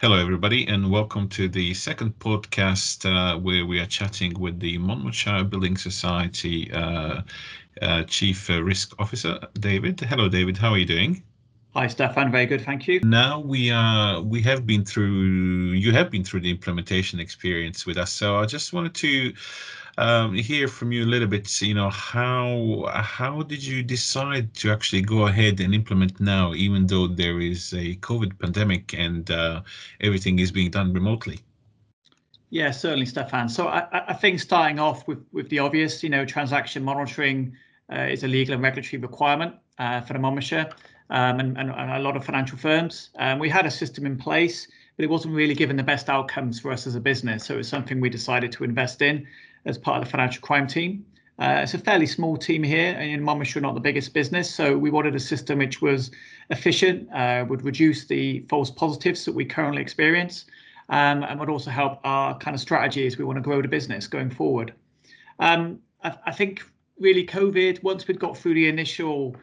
Hello, everybody, and welcome to the second podcast uh, where we are chatting with the Monmouthshire Building Society uh, uh, Chief uh, Risk Officer, David. Hello, David. How are you doing? Hi, Stefan. Very good, thank you. Now we are we have been through you have been through the implementation experience with us, so I just wanted to um, hear from you a little bit. You know, how how did you decide to actually go ahead and implement now, even though there is a COVID pandemic and uh, everything is being done remotely? Yeah, certainly, Stefan. So I, I think starting off with with the obvious, you know, transaction monitoring uh, is a legal and regulatory requirement uh, for the Monmouthshire um, and, and, and, a lot of financial firms. Um, we had a system in place, but it wasn't really given the best outcomes for us as a business. So it was something we decided to invest in as part of the financial crime team. Uh, it's a fairly small team here, and in Monmouthshire, not the biggest business. So we wanted a system which was efficient, uh, would reduce the false positives that we currently experience, um, and would also help our kind of strategy as we want to grow the business going forward. Um, I, I, think really COVID, once we'd got through the initial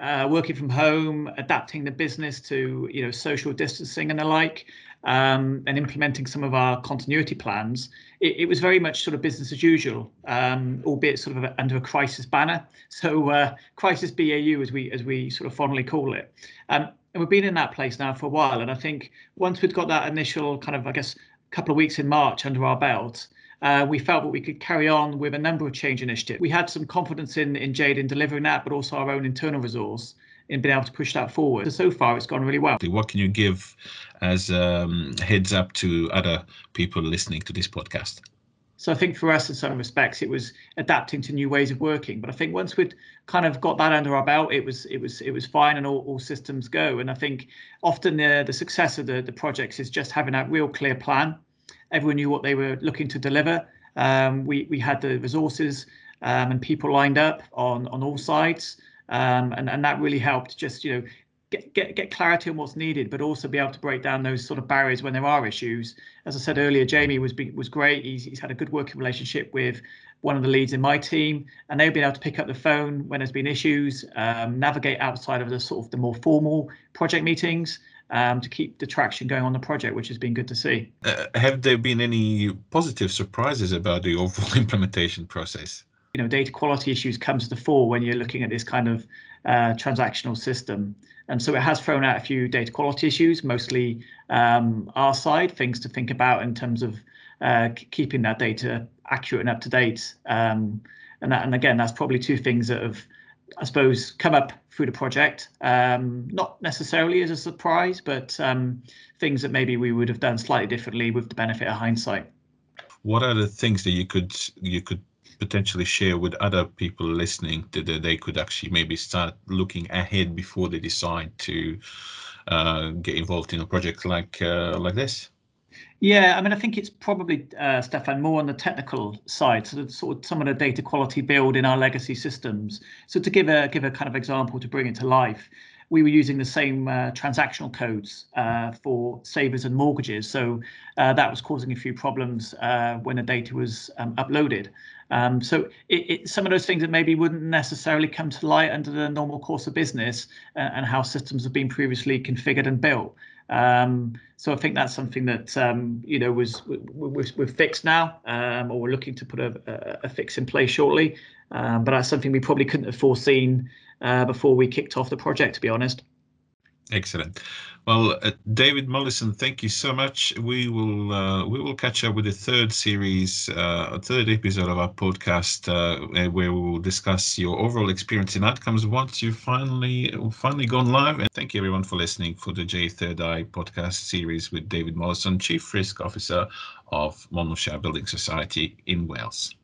uh, working from home, adapting the business to you know social distancing and the like, um, and implementing some of our continuity plans, it, it, was very much sort of business as usual, um, albeit sort of under a crisis banner. So uh, crisis BAU, as we as we sort of fondly call it. Um, and we've been in that place now for a while. And I think once we'd got that initial kind of, I guess, couple of weeks in March under our belt, uh, we felt that we could carry on with a number of change initiatives. We had some confidence in, in Jade in delivering that, but also our own internal resource in being able to push that forward. So, so far, it's gone really well. What can you give as um, heads up to other people listening to this podcast? So I think for us, in some respects, it was adapting to new ways of working. But I think once we'd kind of got that under our belt, it was it was it was fine, and all, all systems go. And I think often the the success of the the projects is just having that real clear plan Everyone knew what they were looking to deliver. Um, we we had the resources um, and people lined up on on all sides, um, and and that really helped. Just you know. Get, get, get clarity on what's needed, but also be able to break down those sort of barriers when there are issues. As I said earlier, Jamie was was great. He's, he's had a good working relationship with one of the leads in my team, and they've been able to pick up the phone when there's been issues, um, navigate outside of the sort of the more formal project meetings, um, to keep the traction going on the project, which has been good to see. Uh, have there been any positive surprises about the overall implementation process? You know, data quality issues come to the fore when you're looking at this kind of uh, transactional system. And so it has thrown out a few data quality issues, mostly um, our side, things to think about in terms of uh, keeping that data accurate and up to date. Um, and, that, and again, that's probably two things that have I suppose, come up through the project. Um, not necessarily as a surprise, but um, things that maybe we would have done slightly differently with the benefit of hindsight. What are the things that you could you could potentially share with other people listening that they could actually maybe start looking ahead before they decide to uh, get involved in a project like uh, like this? Yeah, I mean, I think it's probably, uh, Stefan, more on the technical side, so sort of some of the data quality build in our legacy systems. So to give a give a kind of example to bring it to life, we were using the same uh, transactional codes uh, for savers and mortgages. So uh, that was causing a few problems uh, when the data was um, uploaded. Um, so it, it, some of those things that maybe wouldn't necessarily come to light under the normal course of business uh, and how systems have been previously configured and built. Um, so I think that's something that um, you know was we're, we're fixed now, um, or we're looking to put a, a fix in place shortly. Um, but that's something we probably couldn't have foreseen uh, before we kicked off the project, to be honest. Excellent. Well, uh, David Mollison, thank you so much. We will uh, we will catch up with the third series, uh, third episode of our podcast, uh, where we will discuss your overall experience and outcomes once you've finally finally gone live. And thank you everyone for listening for the Jade ThirdEye podcast series with David Mollison, Chief Risk Officer of Monmouthshire Building Society in Wales.